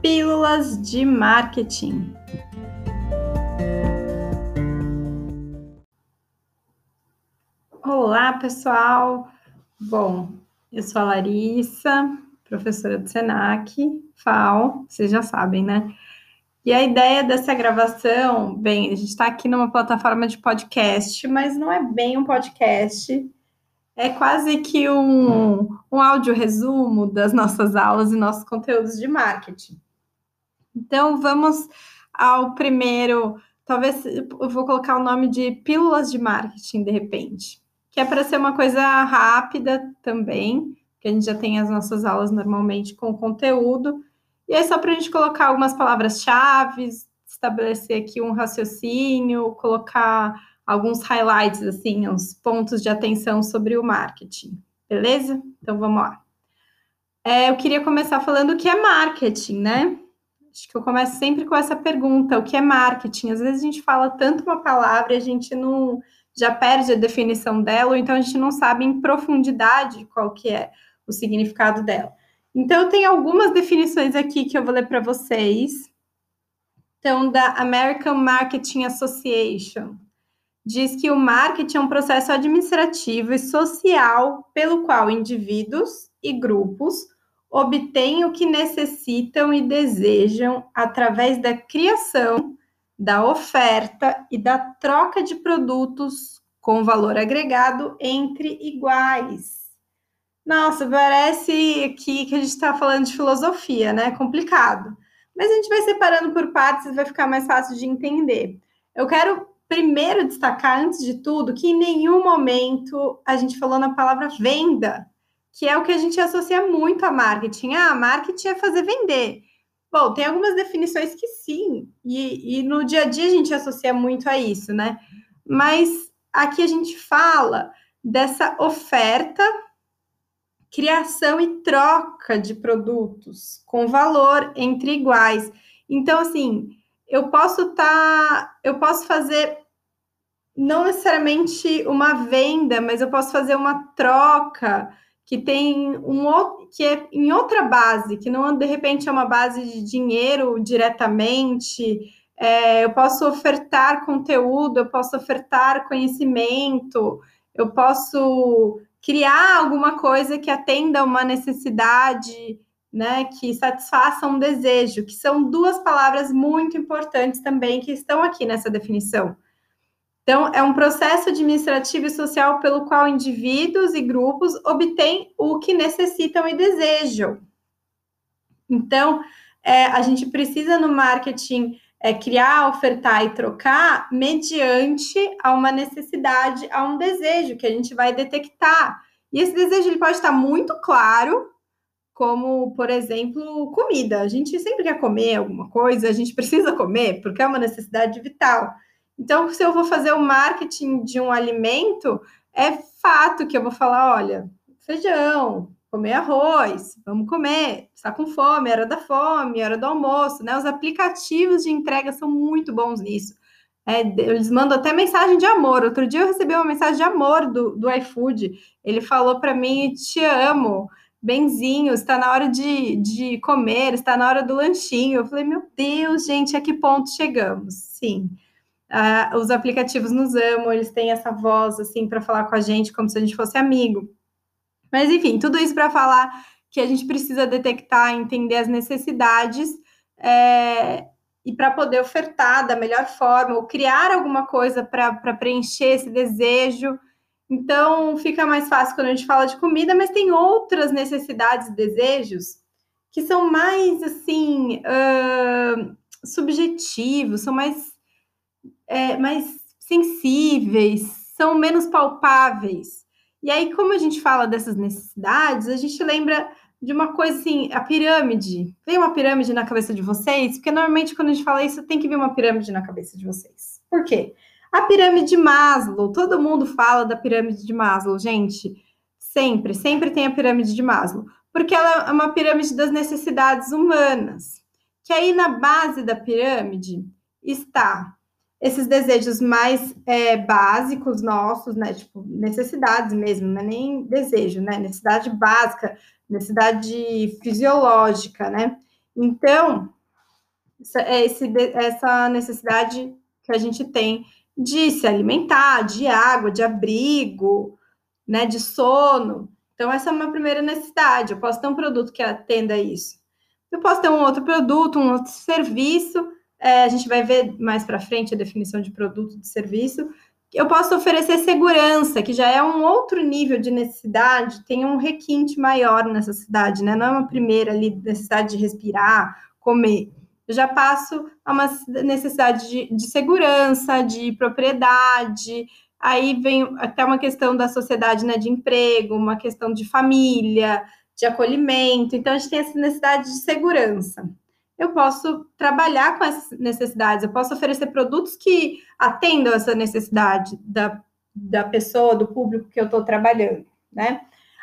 Pílulas de Marketing. Olá, pessoal. Bom, eu sou a Larissa, professora do SENAC, FAO, vocês já sabem, né? E a ideia dessa gravação, bem, a gente está aqui numa plataforma de podcast, mas não é bem um podcast, é quase que um, um áudio resumo das nossas aulas e nossos conteúdos de marketing. Então, vamos ao primeiro, talvez eu vou colocar o nome de pílulas de marketing de repente, que é para ser uma coisa rápida também, que a gente já tem as nossas aulas normalmente com conteúdo. E aí, só para a gente colocar algumas palavras-chave, estabelecer aqui um raciocínio, colocar alguns highlights, assim, uns pontos de atenção sobre o marketing. Beleza? Então vamos lá. É, eu queria começar falando o que é marketing, né? Acho que eu começo sempre com essa pergunta: o que é marketing? Às vezes a gente fala tanto uma palavra e a gente não já perde a definição dela, ou então a gente não sabe em profundidade qual que é o significado dela. Então, eu tenho algumas definições aqui que eu vou ler para vocês. Então, da American Marketing Association, diz que o marketing é um processo administrativo e social pelo qual indivíduos e grupos obtêm o que necessitam e desejam através da criação, da oferta e da troca de produtos com valor agregado entre iguais. Nossa, parece aqui que a gente está falando de filosofia, né? Complicado. Mas a gente vai separando por partes vai ficar mais fácil de entender. Eu quero primeiro destacar, antes de tudo, que em nenhum momento a gente falou na palavra venda, que é o que a gente associa muito a marketing. Ah, marketing é fazer vender. Bom, tem algumas definições que sim, e, e no dia a dia a gente associa muito a isso, né? Mas aqui a gente fala dessa oferta criação e troca de produtos com valor entre iguais. Então, assim, eu posso estar, tá, eu posso fazer não necessariamente uma venda, mas eu posso fazer uma troca que tem um que é em outra base, que não de repente é uma base de dinheiro diretamente. É, eu posso ofertar conteúdo, eu posso ofertar conhecimento, eu posso criar alguma coisa que atenda uma necessidade, né, que satisfaça um desejo, que são duas palavras muito importantes também que estão aqui nessa definição. Então, é um processo administrativo e social pelo qual indivíduos e grupos obtêm o que necessitam e desejam. Então, é, a gente precisa no marketing é, criar, ofertar e trocar mediante a uma necessidade, a um desejo que a gente vai detectar. E esse desejo ele pode estar muito claro, como, por exemplo, comida. A gente sempre quer comer alguma coisa, a gente precisa comer, porque é uma necessidade vital. Então, se eu vou fazer o marketing de um alimento, é fato que eu vou falar: olha, feijão, comer arroz, vamos comer, está com fome, era da fome, era do almoço, né? Os aplicativos de entrega são muito bons nisso. É, eles mandam até mensagem de amor. Outro dia eu recebi uma mensagem de amor do, do iFood. Ele falou para mim: Te amo, benzinho, está na hora de, de comer, está na hora do lanchinho. Eu falei: Meu Deus, gente, a que ponto chegamos? Sim. Uh, os aplicativos nos amam, eles têm essa voz assim para falar com a gente como se a gente fosse amigo. Mas, enfim, tudo isso para falar que a gente precisa detectar, entender as necessidades é, e para poder ofertar da melhor forma, ou criar alguma coisa para preencher esse desejo. Então, fica mais fácil quando a gente fala de comida, mas tem outras necessidades e desejos que são mais, assim, uh, subjetivos, são mais, é, mais sensíveis, são menos palpáveis. E aí, como a gente fala dessas necessidades, a gente lembra de uma coisa assim, a pirâmide. Vem uma pirâmide na cabeça de vocês? Porque normalmente quando a gente fala isso, tem que vir uma pirâmide na cabeça de vocês. Por quê? A pirâmide de Maslow, todo mundo fala da pirâmide de Maslow, gente. Sempre, sempre tem a pirâmide de Maslow, porque ela é uma pirâmide das necessidades humanas. Que aí na base da pirâmide está esses desejos mais é, básicos nossos, né? Tipo, necessidades mesmo, não é nem desejo, né? Necessidade básica, necessidade fisiológica, né? Então, é esse, essa necessidade que a gente tem de se alimentar, de água, de abrigo, né, de sono. Então, essa é uma primeira necessidade. Eu posso ter um produto que atenda isso. Eu posso ter um outro produto, um outro serviço. É, a gente vai ver mais para frente a definição de produto de serviço. Eu posso oferecer segurança, que já é um outro nível de necessidade, tem um requinte maior nessa cidade, né? Não é uma primeira ali necessidade de respirar, comer eu já passo a uma necessidade de, de segurança, de propriedade, aí vem até uma questão da sociedade, né, de emprego, uma questão de família, de acolhimento. Então, a gente tem essa necessidade de segurança. Eu posso trabalhar com essas necessidades, eu posso oferecer produtos que atendam essa necessidade da, da pessoa, do público que eu estou trabalhando, né?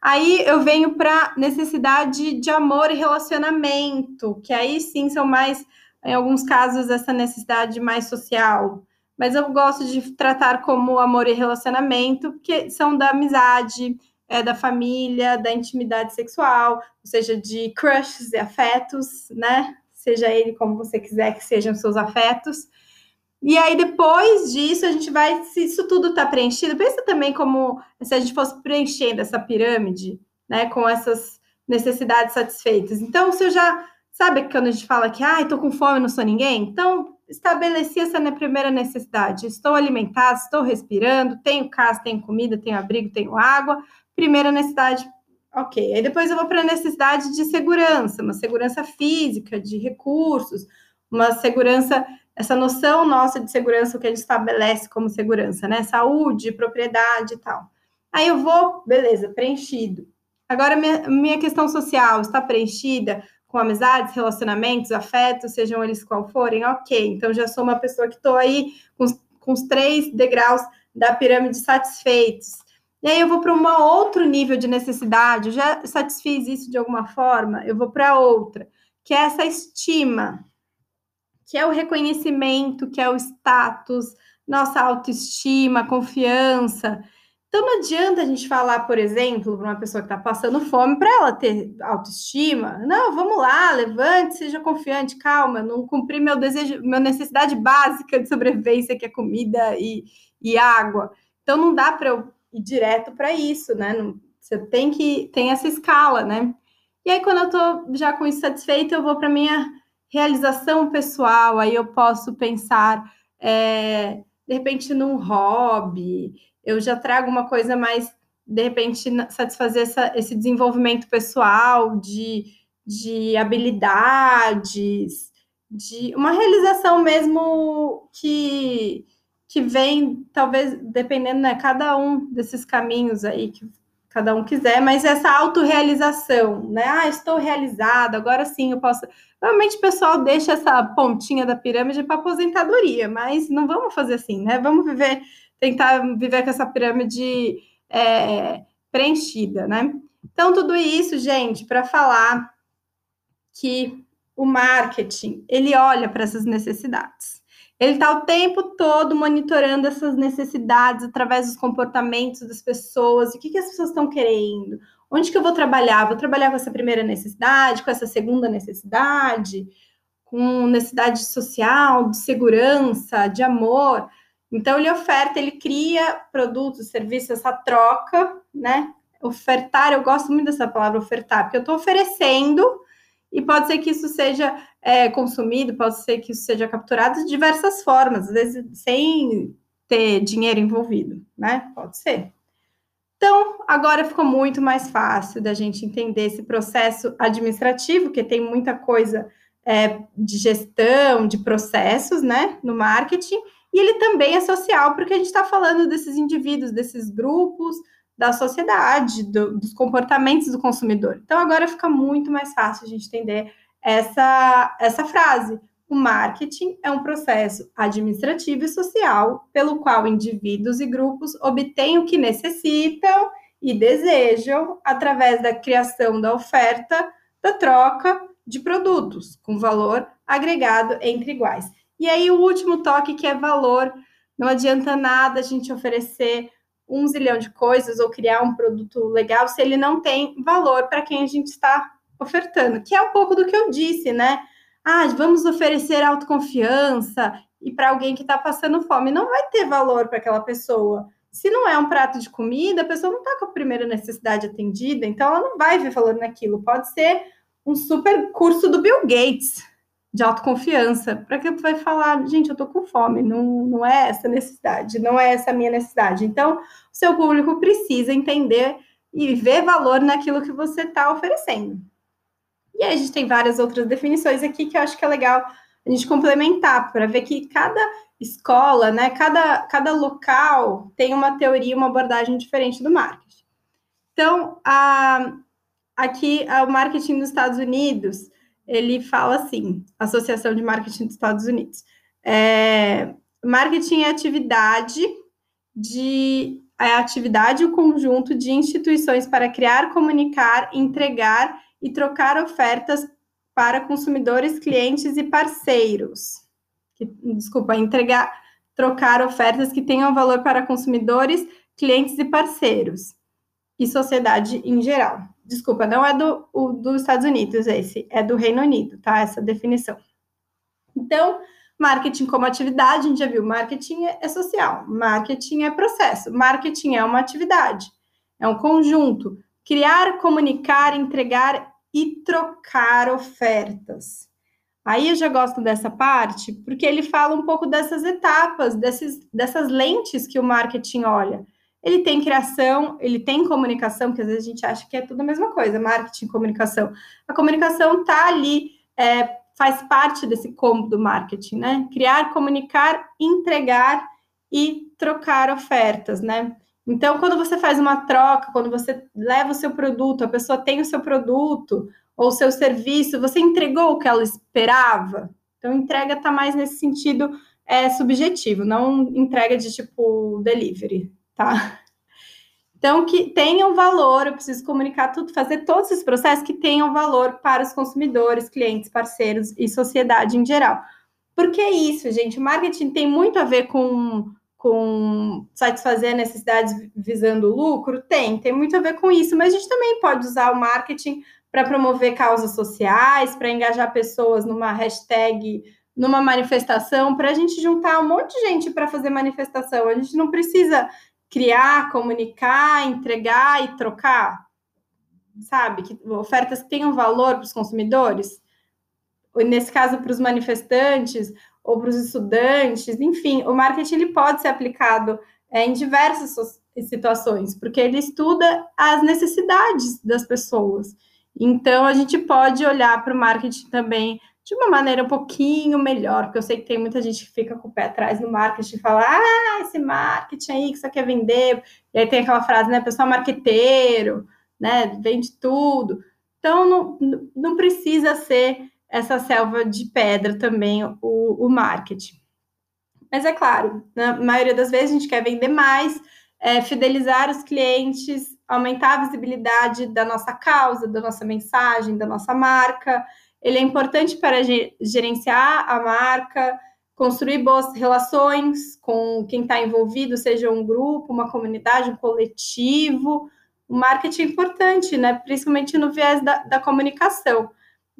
Aí eu venho para necessidade de amor e relacionamento, que aí sim são mais, em alguns casos, essa necessidade mais social. Mas eu gosto de tratar como amor e relacionamento, porque são da amizade, é, da família, da intimidade sexual, ou seja, de crushes e afetos, né? Seja ele como você quiser que sejam seus afetos. E aí, depois disso, a gente vai, se isso tudo está preenchido, pensa também como se a gente fosse preenchendo essa pirâmide, né, com essas necessidades satisfeitas. Então, se eu já, sabe quando a gente fala que, ai, ah, estou com fome, não sou ninguém? Então, estabeleci essa minha primeira necessidade. Estou alimentado, estou respirando, tenho casa, tenho comida, tenho abrigo, tenho água. Primeira necessidade, ok. Aí depois eu vou para a necessidade de segurança, uma segurança física, de recursos, uma segurança essa noção nossa de segurança, o que a gente estabelece como segurança, né? Saúde, propriedade e tal. Aí eu vou, beleza, preenchido. Agora, minha, minha questão social está preenchida com amizades, relacionamentos, afetos, sejam eles qual forem, ok. Então, já sou uma pessoa que estou aí com, com os três degraus da pirâmide satisfeitos. E aí eu vou para um outro nível de necessidade, eu já satisfiz isso de alguma forma, eu vou para outra, que é essa estima, que é o reconhecimento, que é o status, nossa autoestima, confiança. Então não adianta a gente falar, por exemplo, para uma pessoa que está passando fome, para ela ter autoestima. Não, vamos lá, levante, seja confiante, calma, não cumpri meu desejo, minha necessidade básica de sobrevivência, que é comida e, e água. Então não dá para eu ir direto para isso, né? Não, você tem que tem essa escala, né? E aí, quando eu estou já com isso satisfeita, eu vou para minha realização pessoal, aí eu posso pensar, é, de repente, num hobby, eu já trago uma coisa mais, de repente, satisfazer essa, esse desenvolvimento pessoal de, de habilidades, de uma realização mesmo que, que vem, talvez, dependendo, né, cada um desses caminhos aí que cada um quiser, mas essa autorrealização, né? Ah, estou realizado, agora sim eu posso. Normalmente o pessoal deixa essa pontinha da pirâmide para aposentadoria, mas não vamos fazer assim, né? Vamos viver, tentar viver com essa pirâmide é, preenchida, né? Então, tudo isso, gente, para falar que o marketing ele olha para essas necessidades. Ele está o tempo todo monitorando essas necessidades através dos comportamentos das pessoas, o que, que as pessoas estão querendo, onde que eu vou trabalhar? Vou trabalhar com essa primeira necessidade, com essa segunda necessidade, com necessidade social, de segurança, de amor. Então, ele oferta, ele cria produtos, serviços, essa troca, né? Ofertar, eu gosto muito dessa palavra ofertar, porque eu estou oferecendo e pode ser que isso seja é, consumido, pode ser que isso seja capturado de diversas formas, às vezes sem ter dinheiro envolvido, né? Pode ser. Então, agora ficou muito mais fácil da gente entender esse processo administrativo, que tem muita coisa é, de gestão, de processos, né, no marketing, e ele também é social, porque a gente está falando desses indivíduos, desses grupos, da sociedade, do, dos comportamentos do consumidor. Então, agora fica muito mais fácil a gente entender essa, essa frase. O marketing é um processo administrativo e social pelo qual indivíduos e grupos obtêm o que necessitam e desejam através da criação da oferta, da troca de produtos com valor agregado entre iguais. E aí, o último toque que é valor. Não adianta nada a gente oferecer um zilhão de coisas ou criar um produto legal se ele não tem valor para quem a gente está ofertando, que é um pouco do que eu disse, né? Ah, vamos oferecer autoconfiança e para alguém que está passando fome. Não vai ter valor para aquela pessoa. Se não é um prato de comida, a pessoa não está com a primeira necessidade atendida, então ela não vai ver valor naquilo. Pode ser um super curso do Bill Gates de autoconfiança, para que vai falar, gente, eu estou com fome, não, não é essa necessidade, não é essa minha necessidade. Então, o seu público precisa entender e ver valor naquilo que você está oferecendo. E aí a gente tem várias outras definições aqui que eu acho que é legal a gente complementar para ver que cada escola, né, cada, cada local tem uma teoria, uma abordagem diferente do marketing. Então, a, aqui o marketing dos Estados Unidos, ele fala assim, Associação de Marketing dos Estados Unidos. É, marketing é atividade de é atividade o conjunto de instituições para criar, comunicar, entregar e trocar ofertas para consumidores, clientes e parceiros. Desculpa, entregar, trocar ofertas que tenham valor para consumidores, clientes e parceiros e sociedade em geral. Desculpa, não é do, o, dos Estados Unidos esse, é do Reino Unido, tá? Essa definição. Então, Marketing como atividade, a gente já viu, marketing é social, marketing é processo, marketing é uma atividade, é um conjunto. Criar, comunicar, entregar e trocar ofertas. Aí eu já gosto dessa parte, porque ele fala um pouco dessas etapas, desses, dessas lentes que o marketing olha. Ele tem criação, ele tem comunicação, porque às vezes a gente acha que é tudo a mesma coisa, marketing, comunicação. A comunicação está ali é, faz parte desse combo do marketing, né? Criar, comunicar, entregar e trocar ofertas, né? Então, quando você faz uma troca, quando você leva o seu produto, a pessoa tem o seu produto ou o seu serviço, você entregou o que ela esperava. Então, entrega está mais nesse sentido é, subjetivo, não entrega de tipo delivery, tá? Então, que tenham valor, eu preciso comunicar tudo, fazer todos esses processos que tenham valor para os consumidores, clientes, parceiros e sociedade em geral. Porque é isso, gente, o marketing tem muito a ver com, com satisfazer necessidades visando lucro? Tem, tem muito a ver com isso, mas a gente também pode usar o marketing para promover causas sociais, para engajar pessoas numa hashtag, numa manifestação, para a gente juntar um monte de gente para fazer manifestação. A gente não precisa criar, comunicar, entregar e trocar, sabe? Que, ofertas que tenham valor para os consumidores, ou nesse caso para os manifestantes ou para os estudantes, enfim, o marketing ele pode ser aplicado é, em diversas situações, porque ele estuda as necessidades das pessoas. Então, a gente pode olhar para o marketing também de uma maneira um pouquinho melhor, porque eu sei que tem muita gente que fica com o pé atrás no marketing e fala, ah, esse marketing aí que você quer vender, e aí tem aquela frase, né, pessoal marqueteiro, né, vende tudo. Então, não, não precisa ser essa selva de pedra também o, o marketing. Mas é claro, na maioria das vezes a gente quer vender mais, é, fidelizar os clientes, aumentar a visibilidade da nossa causa, da nossa mensagem, da nossa marca, ele é importante para gerenciar a marca, construir boas relações com quem está envolvido, seja um grupo, uma comunidade, um coletivo. O marketing é importante, né? principalmente no viés da, da comunicação.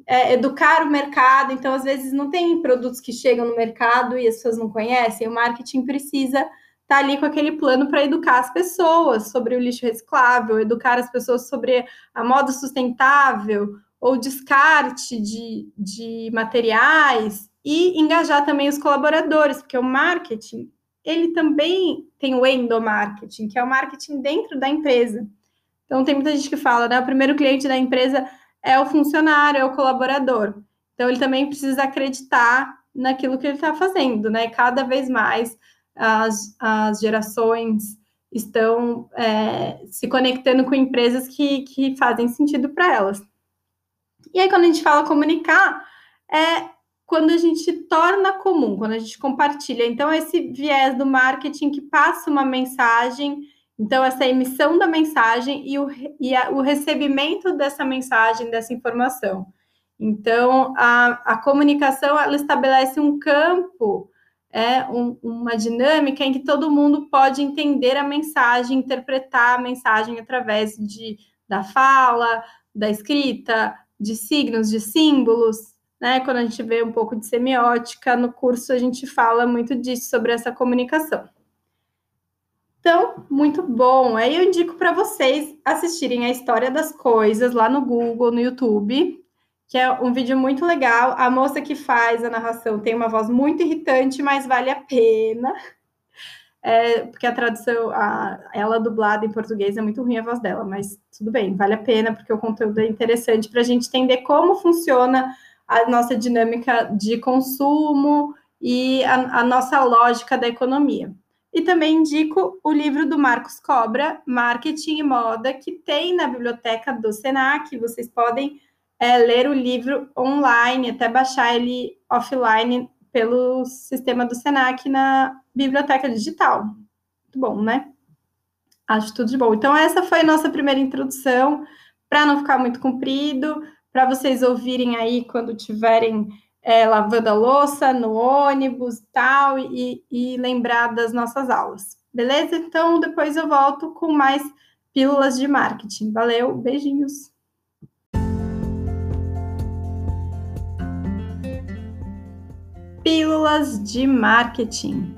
É, educar o mercado, então, às vezes, não tem produtos que chegam no mercado e as pessoas não conhecem. O marketing precisa estar tá ali com aquele plano para educar as pessoas sobre o lixo reciclável, educar as pessoas sobre a moda sustentável, ou descarte de, de materiais e engajar também os colaboradores, porque o marketing, ele também tem o endomarketing, que é o marketing dentro da empresa. Então, tem muita gente que fala, né, o primeiro cliente da empresa é o funcionário, é o colaborador. Então, ele também precisa acreditar naquilo que ele está fazendo, né? Cada vez mais as, as gerações estão é, se conectando com empresas que, que fazem sentido para elas. E aí, quando a gente fala comunicar, é quando a gente torna comum, quando a gente compartilha. Então, esse viés do marketing que passa uma mensagem, então, essa emissão da mensagem e o, e a, o recebimento dessa mensagem, dessa informação. Então, a, a comunicação, ela estabelece um campo, é um, uma dinâmica em que todo mundo pode entender a mensagem, interpretar a mensagem através de, da fala, da escrita, de signos, de símbolos, né? Quando a gente vê um pouco de semiótica, no curso a gente fala muito disso, sobre essa comunicação. Então, muito bom. Aí eu indico para vocês assistirem a História das Coisas lá no Google, no YouTube, que é um vídeo muito legal. A moça que faz a narração tem uma voz muito irritante, mas vale a pena. É, porque a tradução, a, ela dublada em português é muito ruim a voz dela, mas tudo bem, vale a pena, porque o conteúdo é interessante para a gente entender como funciona a nossa dinâmica de consumo e a, a nossa lógica da economia. E também indico o livro do Marcos Cobra, Marketing e Moda, que tem na biblioteca do Senac. Vocês podem é, ler o livro online, até baixar ele offline pelo sistema do Senac na biblioteca digital. Muito bom, né? Acho tudo de bom. Então, essa foi a nossa primeira introdução, para não ficar muito comprido, para vocês ouvirem aí quando tiverem é, lavando a louça, no ônibus tal, e, e lembrar das nossas aulas. Beleza? Então, depois eu volto com mais pílulas de marketing. Valeu, beijinhos! Pílulas de marketing.